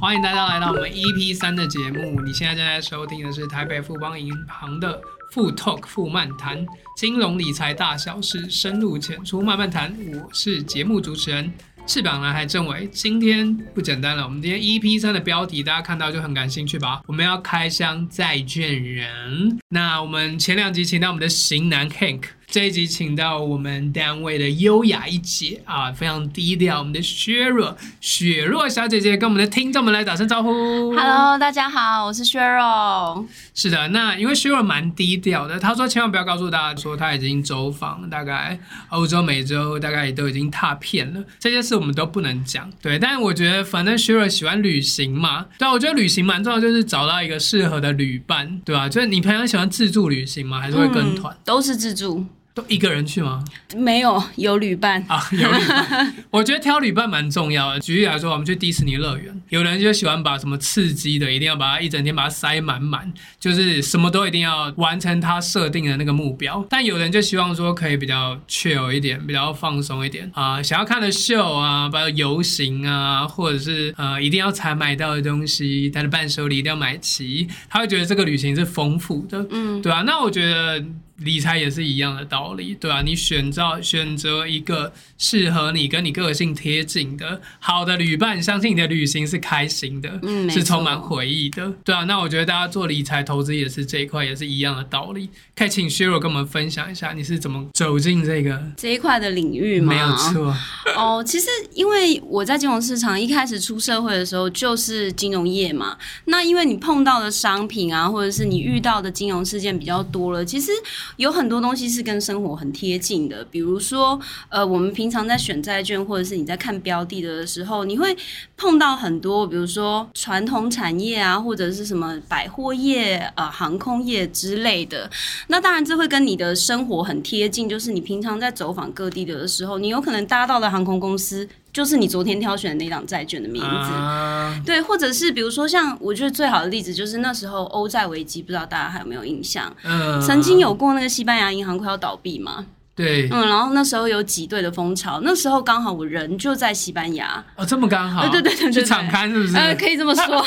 欢迎大家来到我们 EP 三的节目。你现在正在收听的是台北富邦银行的富 Talk 富漫谈，金融理财大小事，深入浅出慢慢谈。我是节目主持人。翅膀男孩政委，今天不简单了。我们今天 EP 三的标题，大家看到就很感兴趣吧？我们要开箱债券人。那我们前两集请到我们的型男 Hank。这一集请到我们单位的优雅一姐啊，非常低调，我们的削弱雪若小姐姐跟我们的听众们来打声招呼。Hello，大家好，我是削弱。是的，那因为削弱蛮低调的，她说千万不要告诉大家说她已经走访大概欧洲、美洲，大概也都已经踏遍了，这些事我们都不能讲。对，但是我觉得反正削弱喜欢旅行嘛，对啊，我觉得旅行蛮重要，就是找到一个适合的旅伴，对吧？就是你平常喜欢自助旅行吗？还是会跟团？嗯，都是自助。都一个人去吗？没有，有旅伴啊，有旅伴。我觉得挑旅伴蛮重要的。举例来说，我们去迪士尼乐园，有人就喜欢把什么刺激的，一定要把它一整天把它塞满满，就是什么都一定要完成他设定的那个目标。但有人就希望说可以比较 chill 一点，比较放松一点啊、呃，想要看的秀啊，包括游行啊，或者是呃一定要才买到的东西，他的伴手礼一定要买齐，他会觉得这个旅行是丰富的，嗯，对啊。那我觉得。理财也是一样的道理，对啊，你选择选择一个适合你、跟你个性贴近的好的旅伴，相信你的旅行是开心的，嗯，是充满回忆的，对啊。那我觉得大家做理财投资也是这一块，也是一样的道理。可以请 Shiro 跟我们分享一下，你是怎么走进这个这一块的领域吗？没有错。哦，其实因为我在金融市场一开始出社会的时候就是金融业嘛，那因为你碰到的商品啊，或者是你遇到的金融事件比较多了，其实。有很多东西是跟生活很贴近的，比如说，呃，我们平常在选债券，或者是你在看标的的时候，你会碰到很多，比如说传统产业啊，或者是什么百货业、呃，航空业之类的。那当然，这会跟你的生活很贴近，就是你平常在走访各地的时候，你有可能搭到的航空公司。就是你昨天挑选的那档债券的名字，啊，对，或者是比如说像我觉得最好的例子就是那时候欧债危机，不知道大家还有没有印象？嗯，曾经有过那个西班牙银行快要倒闭嘛？对，嗯，然后那时候有挤兑的风潮，那时候刚好我人就在西班牙，哦，这么刚好，对对对对，去场勘是不是？呃，可以这么说，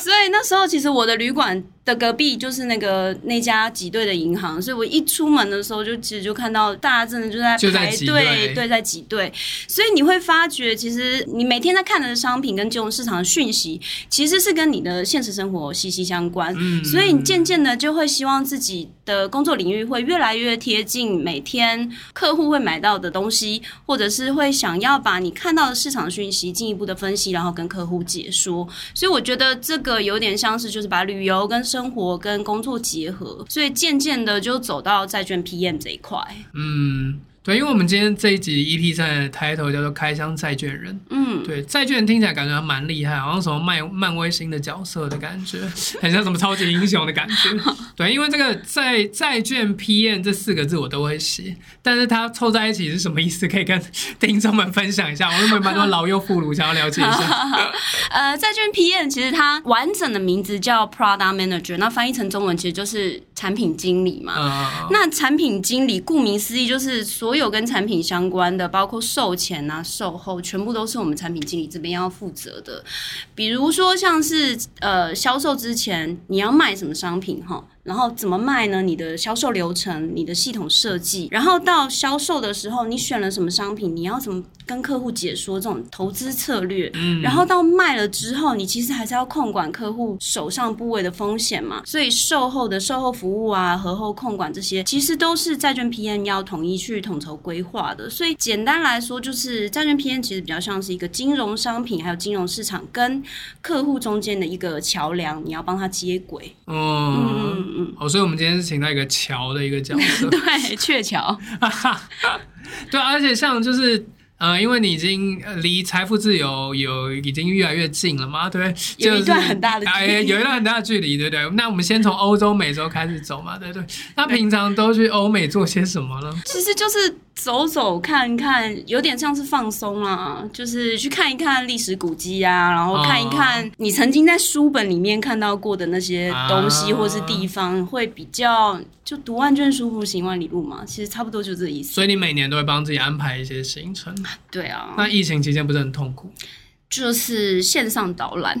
所以那时候其实我的旅馆。的隔壁就是那个那家挤兑的银行，所以我一出门的时候就其实就看到大家真的就在排队，对，在挤兑。所以你会发觉，其实你每天在看的商品跟金融市场的讯息，其实是跟你的现实生活息息相关。嗯，所以你渐渐的就会希望自己的工作领域会越来越贴近每天客户会买到的东西，或者是会想要把你看到的市场讯息进一步的分析，然后跟客户解说。所以我觉得这个有点像是就是把旅游跟生活跟工作结合，所以渐渐的就走到债券 PM 这一块。嗯。对，因为我们今天这一集 EP 三的 title 叫做“开箱债券人”。嗯，对，债券听起来感觉还蛮厉害，好像什么漫漫威新的角色的感觉，很像什么超级英雄的感觉。对，因为这个债债券 PM 这四个字我都会写，但是它凑在一起是什么意思？可以跟 听众们分享一下。我有没有蛮多老幼妇孺想要了解一下？呃，债券 PM 其实它完整的名字叫 Product Manager，那翻译成中文其实就是产品经理嘛。嗯。那产品经理顾名思义就是。所有跟产品相关的，包括售前啊、售后，全部都是我们产品经理这边要负责的。比如说，像是呃销售之前你要卖什么商品哈。然后怎么卖呢？你的销售流程、你的系统设计，然后到销售的时候，你选了什么商品？你要怎么跟客户解说这种投资策略？嗯，然后到卖了之后，你其实还是要控管客户手上部位的风险嘛。所以售后的售后服务啊、核后控管这些，其实都是债券 PM 要统一去统筹规划的。所以简单来说，就是债券 PM 其实比较像是一个金融商品还有金融市场跟客户中间的一个桥梁，你要帮他接轨。嗯。嗯嗯，好，所以我们今天是请到一个桥的一个角色，对，鹊桥，对，而且像就是。呃，因为你已经离财富自由有已经越来越近了嘛，对，有一段很大的距离，哎，有一段很大的距离，对不对？那我们先从欧洲、美洲开始走嘛，对不对？那平常都去欧美做些什么呢？其实就是走走看看，有点像是放松啊，就是去看一看历史古迹啊，然后看一看你曾经在书本里面看到过的那些东西或是地方，会比较就读万卷书不行万里路嘛，其实差不多就这意思。所以你每年都会帮自己安排一些行程。对啊。那疫情期间不是很痛苦？就是线上导览。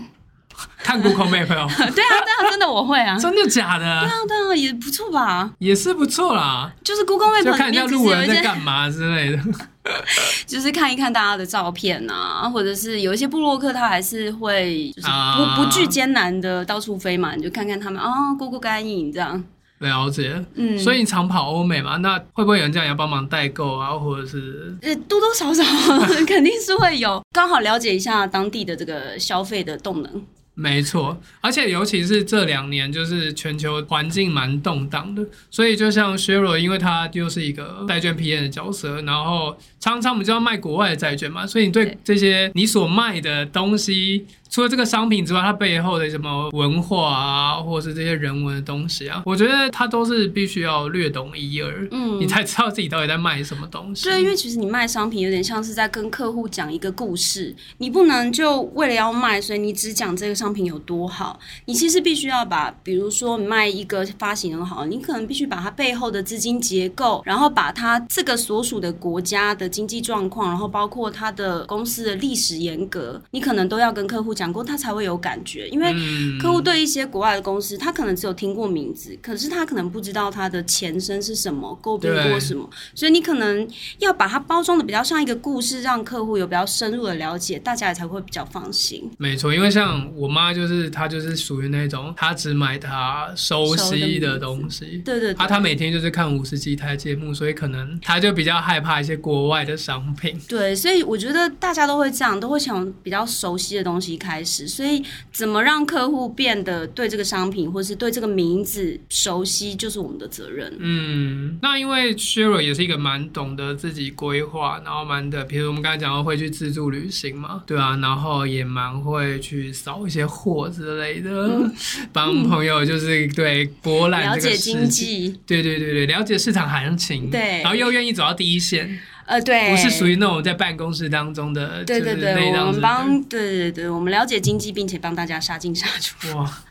看 Google Map 哦，对啊，对啊，真的我会啊，真的假的？对啊，对啊，也不错吧？也是不错啦，就是 Google Map 就看一下路人在干嘛之类的，就是看一看大家的照片啊，或者是有一些部落客他还是会就是不、啊、不惧艰难的到处飞嘛，你就看看他们哦，Google 干瘾这样。了解，嗯，所以你常跑欧美嘛？那会不会有人这样要帮忙代购啊，或者是？呃，多多少少 肯定是会有，刚好了解一下当地的这个消费的动能。没错，而且尤其是这两年，就是全球环境蛮动荡的，所以就像 Sheryl，因为他就是一个债券 PM 的角色，然后常常我们就要卖国外的债券嘛，所以你对这些你所卖的东西。除了这个商品之外，它背后的什么文化啊，或者是这些人文的东西啊，我觉得它都是必须要略懂一二，嗯，你才知道自己到底在卖什么东西。对，因为其实你卖商品有点像是在跟客户讲一个故事，你不能就为了要卖，所以你只讲这个商品有多好。你其实必须要把，比如说你卖一个发行很好，你可能必须把它背后的资金结构，然后把它这个所属的国家的经济状况，然后包括它的公司的历史严格，你可能都要跟客户讲。过他才会有感觉，因为客户对一些国外的公司，他可能只有听过名字，可是他可能不知道它的前身是什么，购买过什么，所以你可能要把它包装的比较像一个故事，让客户有比较深入的了解，大家也才会比较放心。没错，因为像我妈就是她就是属于那种，她只买她熟悉的东西，对对，她她每天就是看五十几台节目，所以可能她就比较害怕一些国外的商品。对，所以我觉得大家都会这样，都会想比较熟悉的东西开始。所以，怎么让客户变得对这个商品或是对这个名字熟悉，就是我们的责任。嗯，那因为 Sheryl 也是一个蛮懂得自己规划，然后蛮的，比如我们刚才讲到会去自助旅行嘛，对啊，然后也蛮会去扫一些货之类的，帮、嗯、朋友就是对博览这个了解经济，对对对对，了解市场行情，对，然后又愿意走到第一线。呃，对，不是属于那种在办公室当中的，对对对，我们帮，对对对，我们了解经济，并且帮大家杀进杀出。哇，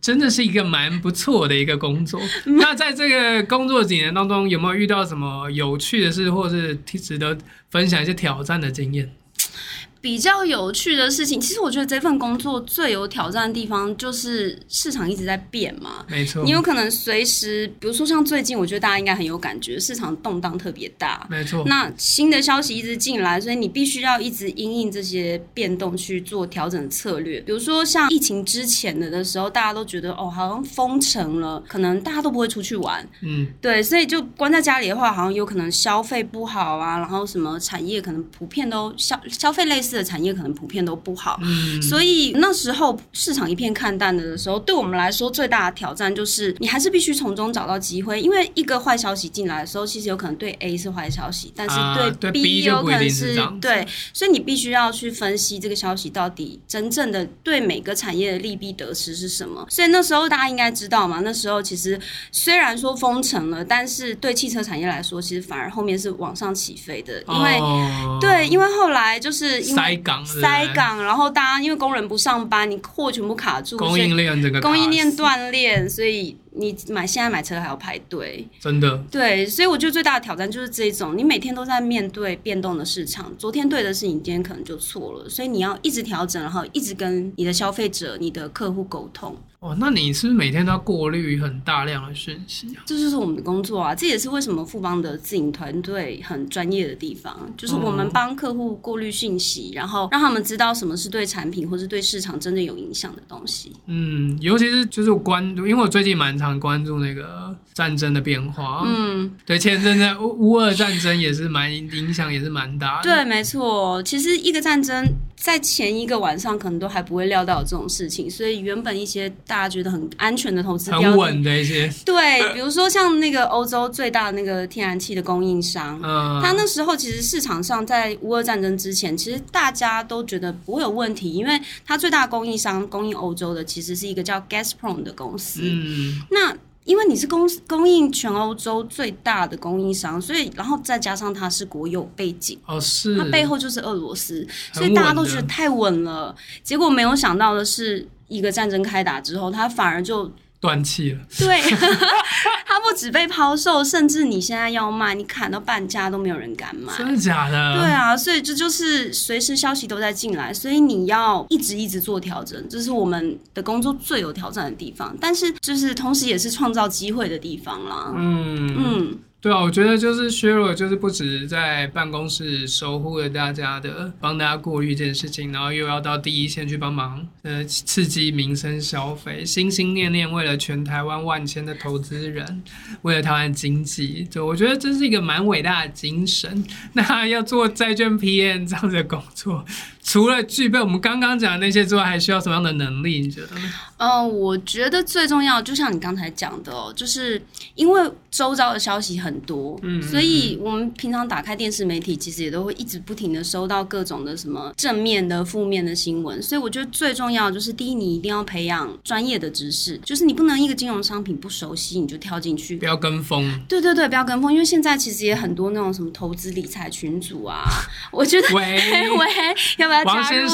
真的是一个蛮不错的一个工作。那在这个工作几年当中，有没有遇到什么有趣的事，或是值得分享一些挑战的经验？比较有趣的事情，其实我觉得这份工作最有挑战的地方就是市场一直在变嘛。没错，你有可能随时，比如说像最近，我觉得大家应该很有感觉，市场动荡特别大。没错，那新的消息一直进来，所以你必须要一直因应这些变动去做调整策略。比如说像疫情之前的的时候，大家都觉得哦，好像封城了，可能大家都不会出去玩。嗯，对，所以就关在家里的话，好像有可能消费不好啊，然后什么产业可能普遍都消消费类似的产业可能普遍都不好，嗯，所以那时候市场一片看淡的时候，对我们来说最大的挑战就是，你还是必须从中找到机会，因为一个坏消息进来的时候，其实有可能对 A 是坏消息，但是对 B 有可能是对，所以你必须要去分析这个消息到底真正的对每个产业的利弊得失是什么。所以那时候大家应该知道嘛，那时候其实虽然说封城了，但是对汽车产业来说，其实反而后面是往上起飞的，因为、哦、对，因为后来就是因为塞港。塞港，然后大家因为工人不上班，你货全部卡住，供应链这个供应链断裂，所以。你买现在买车还要排队，真的。对，所以我觉得最大的挑战就是这种，你每天都在面对变动的市场，昨天对的事情，今天可能就错了，所以你要一直调整，然后一直跟你的消费者、你的客户沟通。哦，那你是不是每天都要过滤很大量的讯息啊？这就是我们的工作啊，这也是为什么富邦的自营团队很专业的地方，就是我们帮客户过滤讯息，然后让他们知道什么是对产品或是对市场真正有影响的东西。嗯，尤其是就是关注，因为我最近蛮常关注那个战争的变化。嗯，对，前阵子乌乌俄战争也是蛮影响，也是蛮大的。对，没错，其实一个战争。在前一个晚上，可能都还不会料到有这种事情，所以原本一些大家觉得很安全的投资很稳的一些，对，比如说像那个欧洲最大的那个天然气的供应商，嗯，他那时候其实市场上在乌俄战争之前，其实大家都觉得不会有问题，因为它最大的供应商供应欧洲的其实是一个叫 Gazprom 的公司，嗯，那。因为你是供供应全欧洲最大的供应商，所以然后再加上它是国有背景，哦是，它背后就是俄罗斯，所以大家都觉得太稳了。结果没有想到的是，一个战争开打之后，它反而就断气了。对，它不止被抛售，甚至你现在要卖，你砍到半价都没有人敢买。真的假的？对啊，所以这就是随时消息都在进来，所以你要一直一直做调整，这是我们的工作最有挑战的地方，但是就是同时也是创造机会的地方啦。嗯嗯。对啊，我觉得就是削弱就是不止在办公室守护了大家的，帮大家过滤这件事情，然后又要到第一线去帮忙，呃，刺激民生消费，心心念念为了全台湾万千的投资人，为了台湾经济，就我觉得这是一个蛮伟大的精神。那要做债券 PM 这样的工作。除了具备我们刚刚讲的那些之外，还需要什么样的能力？你觉得？嗯、呃，我觉得最重要，就像你刚才讲的哦，就是因为周遭的消息很多，嗯，所以我们平常打开电视媒体，其实也都会一直不停的收到各种的什么正面的、负面的新闻。所以我觉得最重要就是，第一，你一定要培养专业的知识，就是你不能一个金融商品不熟悉你就跳进去，不要跟风。对对对，不要跟风，因 为现在其实也很多那种什么投资理财群组啊，我觉得喂 喂，要不要？王先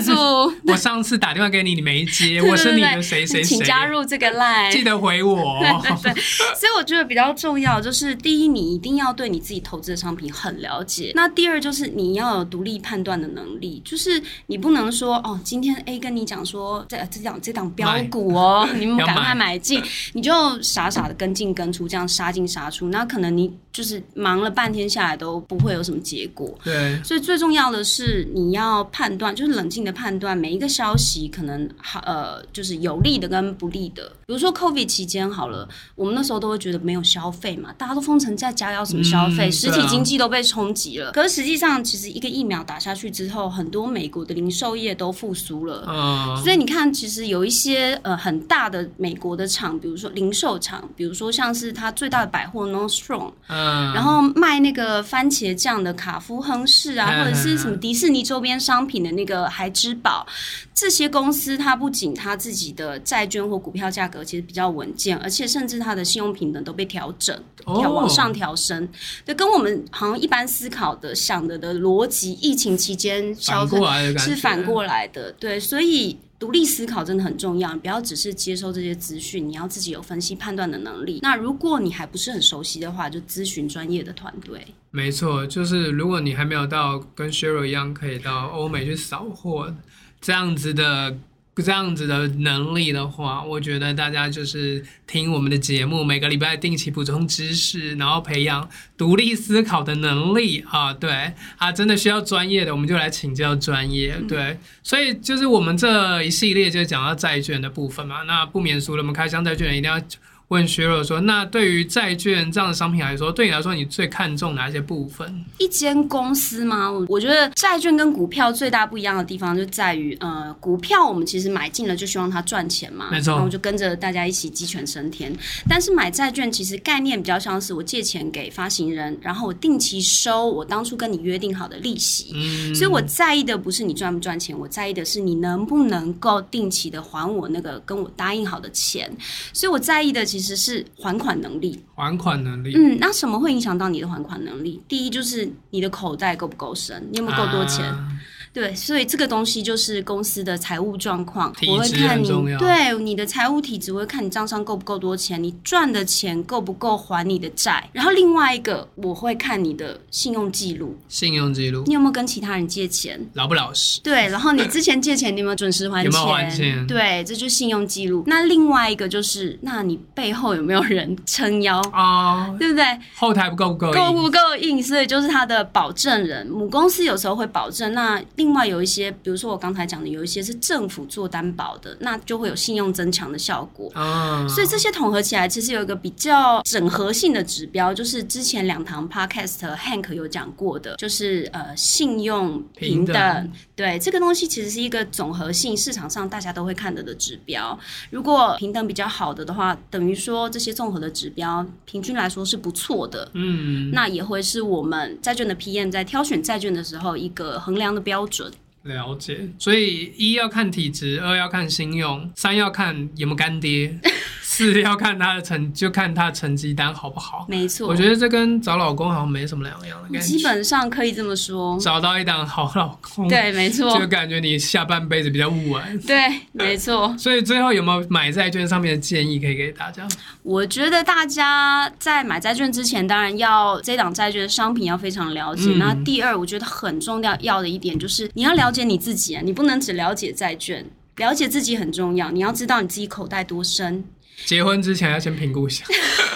生，我上次打电话给你，你没接，我是你的谁谁谁，请加入这个 line，记得回我。对，对，所以我觉得比较重要就是，第一，你一定要对你自己投资的商品很了解。那第二就是你要有独立判断的能力，就是你不能说哦，今天 A 跟你讲说这这档这档标股哦，你们赶快买进，你就傻傻的跟进跟出，这样杀进杀出，那可能你就是忙了半天下来都不会有什么结果。对，所以最重要的是你要判断。就是冷静的判断每一个消息可能好呃，就是有利的跟不利的。比如说 COVID 期间好了，我们那时候都会觉得没有消费嘛，大家都封城在家，要什么消费？嗯、实体经济都被冲击了。可是实际上，其实一个疫苗打下去之后，很多美国的零售业都复苏了。嗯，所以你看，其实有一些呃很大的美国的厂，比如说零售厂，比如说像是它最大的百货 Nordstrom，嗯，然后卖那个番茄酱的卡夫亨氏啊，或者是什么迪士尼周边商品的。那个孩之宝，这些公司它不仅它自己的债券或股票价格其实比较稳健，而且甚至它的信用平等都被调整，调往上调升。对，跟我们好像一般思考的想的的逻辑，疫情期间消费是反过来的。对，所以独立思考真的很重要，不要只是接收这些资讯，你要自己有分析判断的能力。那如果你还不是很熟悉的话，就咨询专业的团队。没错，就是如果你还没有到跟 Sheryl 一样可以到欧美去扫货这样子的这样子的能力的话，我觉得大家就是听我们的节目，每个礼拜定期补充知识，然后培养独立思考的能力啊。对啊，真的需要专业的，我们就来请教专业。对，所以就是我们这一系列就讲到债券的部分嘛，那不免俗了，我们开箱债券一定要。问 Sheryl 说：“那对于债券这样的商品来说，对你来说，你最看重哪些部分？一间公司吗？我觉得债券跟股票最大不一样的地方就在于，呃，股票我们其实买进了就希望它赚钱嘛，没错，然后就跟着大家一起鸡犬升天。但是买债券其实概念比较像是我借钱给发行人，然后我定期收我当初跟你约定好的利息。嗯，所以我在意的不是你赚不赚钱，我在意的是你能不能够定期的还我那个跟我答应好的钱。所以我在意的。”其实是还款能力，还款能力。嗯，那什么会影响到你的还款能力？第一就是你的口袋够不够深，你有没有够多钱？啊对，所以这个东西就是公司的财务状况，我会看你对你的财务体质，我会看你账上够不够多钱，你赚的钱够不够还你的债。然后另外一个，我会看你的信用记录，信用记录，你有没有跟其他人借钱，老不老实？对，然后你之前借钱，你有没有准时还钱？有没有还钱？对，这就是信用记录。那另外一个就是，那你背后有没有人撑腰啊？哦、对不对？后台不够不够够不够硬？所以就是他的保证人，母公司有时候会保证。那另外有一些，比如说我刚才讲的，有一些是政府做担保的，那就会有信用增强的效果。啊，所以这些统合起来，其实有一个比较整合性的指标，就是之前两堂 podcast Hank 有讲过的，就是呃信用平等。等对，这个东西其实是一个总和性，市场上大家都会看的的指标。如果平等比较好的的话，等于说这些综合的指标平均来说是不错的。嗯，那也会是我们债券的 PM 在挑选债券的时候一个衡量的标准。了解，所以一要看体质，二要看信用，三要看有没有干爹，四要看他的成，就看他的成绩单好不好。没错，我觉得这跟找老公好像没什么两样的感觉。基本上可以这么说，找到一档好老公，对，没错，就感觉你下半辈子比较不完。对，没错。所以最后有没有买债券上面的建议可以给大家？我觉得大家在买债券之前，当然要这档债券的商品要非常了解。那、嗯、第二，我觉得很重要要的一点就是你要了解你自己啊，你不能只了解债券，了解自己很重要。你要知道你自己口袋多深。结婚之前要先评估一下，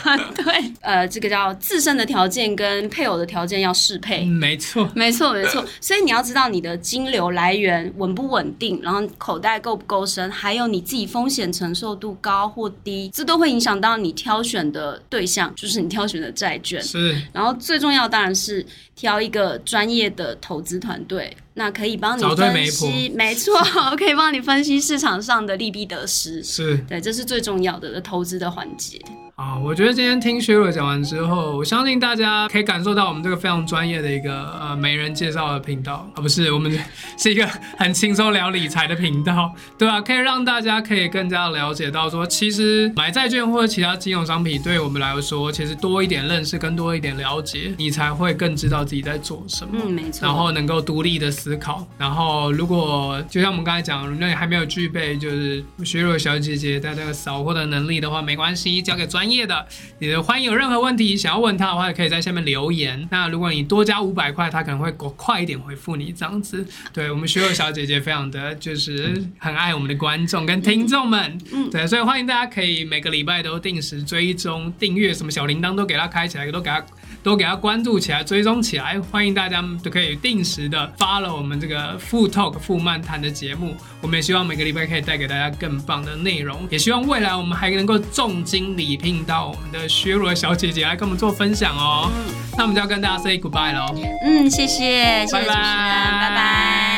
对，呃，这个叫自身的条件跟配偶的条件要适配，嗯、没错，没错，没错。所以你要知道你的金流来源稳不稳定，然后口袋够不够深，还有你自己风险承受度高或低，这都会影响到你挑选的对象，就是你挑选的债券。是，然后最重要当然是挑一个专业的投资团队。那可以帮你分析，没错，可以帮你分析市场上的利弊得失，是对，这是最重要的投资的环节。啊，我觉得今天听薛若讲完之后，我相信大家可以感受到我们这个非常专业的一个呃媒人介绍的频道啊，不是，我们 是一个很轻松聊理财的频道，对吧？可以让大家可以更加了解到说，其实买债券或者其他金融商品，对我们来说，其实多一点认识，更多一点了解，你才会更知道自己在做什么，嗯，没错。然后能够独立的思考，然后如果就像我们刚才讲，如果你还没有具备就是薛若小姐姐在这个扫货的能力的话，没关系，交给专业。业的，也欢迎有任何问题想要问他的话，可以在下面留言。那如果你多加五百块，他可能会快一点回复你这样子。对，我们学友小姐姐非常的就是很爱我们的观众跟听众们，嗯，对，所以欢迎大家可以每个礼拜都定时追踪订阅，什么小铃铛都给他开起来，都给他。都给他关注起来，追踪起来，欢迎大家都可以定时的 follow 我们这个富 Talk 富漫谈的节目。我们也希望每个礼拜可以带给大家更棒的内容，也希望未来我们还能够重金礼聘到我们的薛罗小姐姐来跟我们做分享哦。嗯、那我们就要跟大家 say goodbye 喽。嗯，谢谢，谢谢主持人，拜拜。拜拜。